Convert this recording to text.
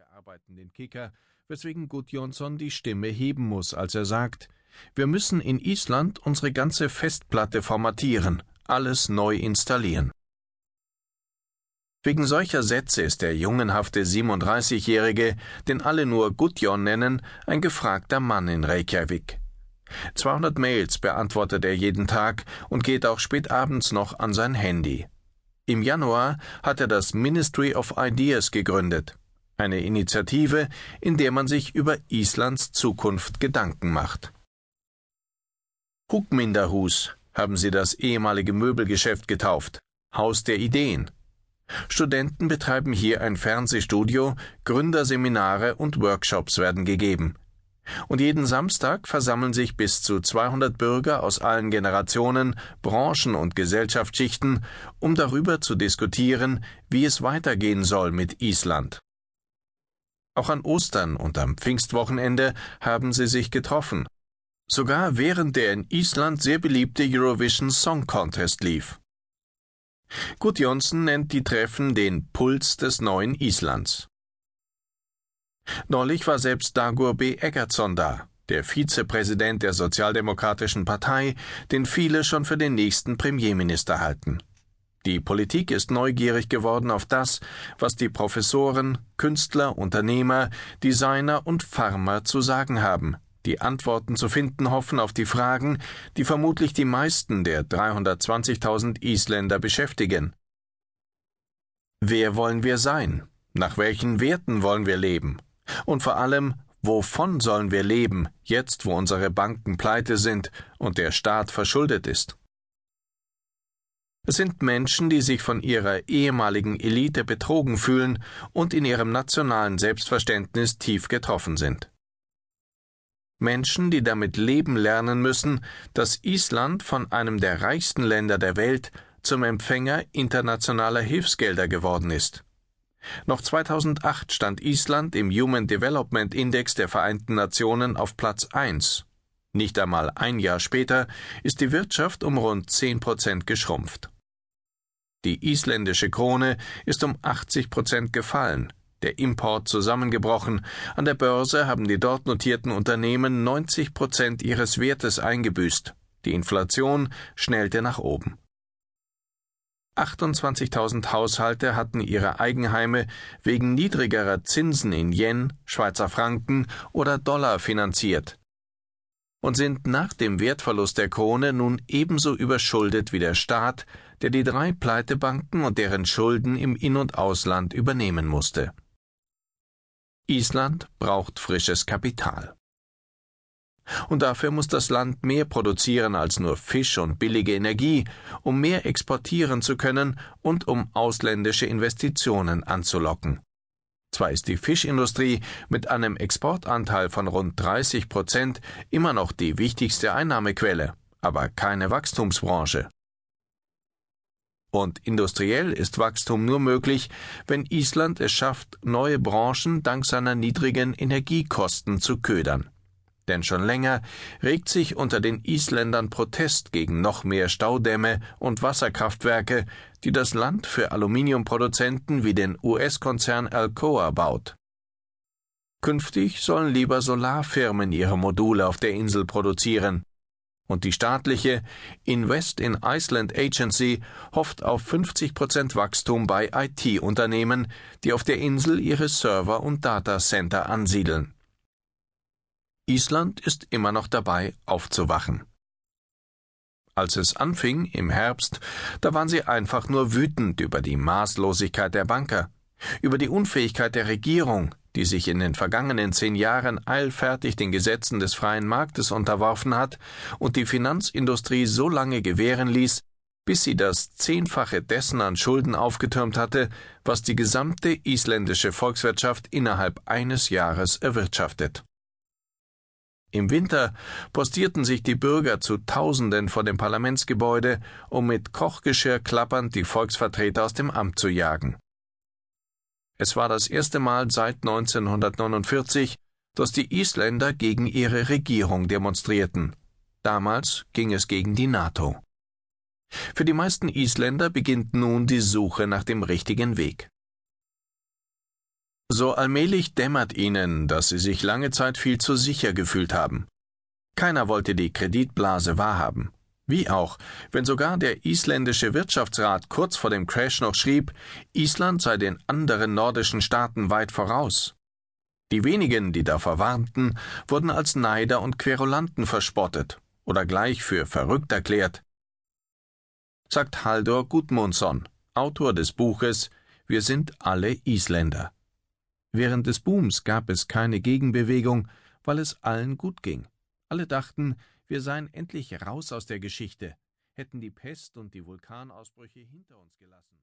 bearbeiten den Kicker, weswegen Gudjonsson die Stimme heben muss, als er sagt, wir müssen in Island unsere ganze Festplatte formatieren, alles neu installieren. Wegen solcher Sätze ist der jungenhafte 37-Jährige, den alle nur Gudjon nennen, ein gefragter Mann in Reykjavik. 200 Mails beantwortet er jeden Tag und geht auch spät abends noch an sein Handy. Im Januar hat er das Ministry of Ideas gegründet, eine Initiative, in der man sich über Islands Zukunft Gedanken macht. Hugminderhus haben sie das ehemalige Möbelgeschäft getauft, Haus der Ideen. Studenten betreiben hier ein Fernsehstudio, Gründerseminare und Workshops werden gegeben. Und jeden Samstag versammeln sich bis zu 200 Bürger aus allen Generationen, Branchen und Gesellschaftsschichten, um darüber zu diskutieren, wie es weitergehen soll mit Island. Auch an Ostern und am Pfingstwochenende haben sie sich getroffen. Sogar während der in Island sehr beliebte Eurovision Song Contest lief. Gudjonsson nennt die Treffen den Puls des neuen Islands. Neulich war selbst Dagur B. Eggertsson da, der Vizepräsident der Sozialdemokratischen Partei, den viele schon für den nächsten Premierminister halten. Die Politik ist neugierig geworden auf das, was die Professoren, Künstler, Unternehmer, Designer und Farmer zu sagen haben, die Antworten zu finden hoffen auf die Fragen, die vermutlich die meisten der 320.000 Isländer beschäftigen. Wer wollen wir sein? Nach welchen Werten wollen wir leben? Und vor allem, wovon sollen wir leben, jetzt wo unsere Banken pleite sind und der Staat verschuldet ist? Es sind Menschen, die sich von ihrer ehemaligen Elite betrogen fühlen und in ihrem nationalen Selbstverständnis tief getroffen sind. Menschen, die damit leben lernen müssen, dass Island von einem der reichsten Länder der Welt zum Empfänger internationaler Hilfsgelder geworden ist. Noch 2008 stand Island im Human Development Index der Vereinten Nationen auf Platz 1. Nicht einmal ein Jahr später ist die Wirtschaft um rund 10 Prozent geschrumpft. Die isländische Krone ist um 80 Prozent gefallen, der Import zusammengebrochen, an der Börse haben die dort notierten Unternehmen 90 Prozent ihres Wertes eingebüßt, die Inflation schnellte nach oben. 28.000 Haushalte hatten ihre Eigenheime wegen niedrigerer Zinsen in Yen, Schweizer Franken oder Dollar finanziert und sind nach dem Wertverlust der Krone nun ebenso überschuldet wie der Staat, der die drei Pleitebanken und deren Schulden im In- und Ausland übernehmen musste. Island braucht frisches Kapital. Und dafür muss das Land mehr produzieren als nur Fisch und billige Energie, um mehr exportieren zu können und um ausländische Investitionen anzulocken. Zwar ist die Fischindustrie mit einem Exportanteil von rund 30 Prozent immer noch die wichtigste Einnahmequelle, aber keine Wachstumsbranche. Und industriell ist Wachstum nur möglich, wenn Island es schafft, neue Branchen dank seiner niedrigen Energiekosten zu ködern denn schon länger regt sich unter den Isländern Protest gegen noch mehr Staudämme und Wasserkraftwerke, die das Land für Aluminiumproduzenten wie den US-Konzern Alcoa baut. Künftig sollen lieber Solarfirmen ihre Module auf der Insel produzieren, und die staatliche Invest in Iceland Agency hofft auf 50 Prozent Wachstum bei IT-Unternehmen, die auf der Insel ihre Server und Datacenter ansiedeln. Island ist immer noch dabei, aufzuwachen. Als es anfing, im Herbst, da waren sie einfach nur wütend über die Maßlosigkeit der Banker, über die Unfähigkeit der Regierung, die sich in den vergangenen zehn Jahren eilfertig den Gesetzen des freien Marktes unterworfen hat und die Finanzindustrie so lange gewähren ließ, bis sie das Zehnfache dessen an Schulden aufgetürmt hatte, was die gesamte isländische Volkswirtschaft innerhalb eines Jahres erwirtschaftet. Im Winter postierten sich die Bürger zu Tausenden vor dem Parlamentsgebäude, um mit Kochgeschirr klappernd die Volksvertreter aus dem Amt zu jagen. Es war das erste Mal seit 1949, dass die Isländer gegen ihre Regierung demonstrierten. Damals ging es gegen die NATO. Für die meisten Isländer beginnt nun die Suche nach dem richtigen Weg. So allmählich dämmert ihnen, dass sie sich lange Zeit viel zu sicher gefühlt haben. Keiner wollte die Kreditblase wahrhaben. Wie auch, wenn sogar der isländische Wirtschaftsrat kurz vor dem Crash noch schrieb, Island sei den anderen nordischen Staaten weit voraus. Die wenigen, die davor warnten, wurden als Neider und Querulanten verspottet oder gleich für verrückt erklärt. Sagt Haldor Gudmundsson, Autor des Buches Wir sind alle Isländer. Während des Booms gab es keine Gegenbewegung, weil es allen gut ging. Alle dachten, wir seien endlich raus aus der Geschichte, hätten die Pest und die Vulkanausbrüche hinter uns gelassen.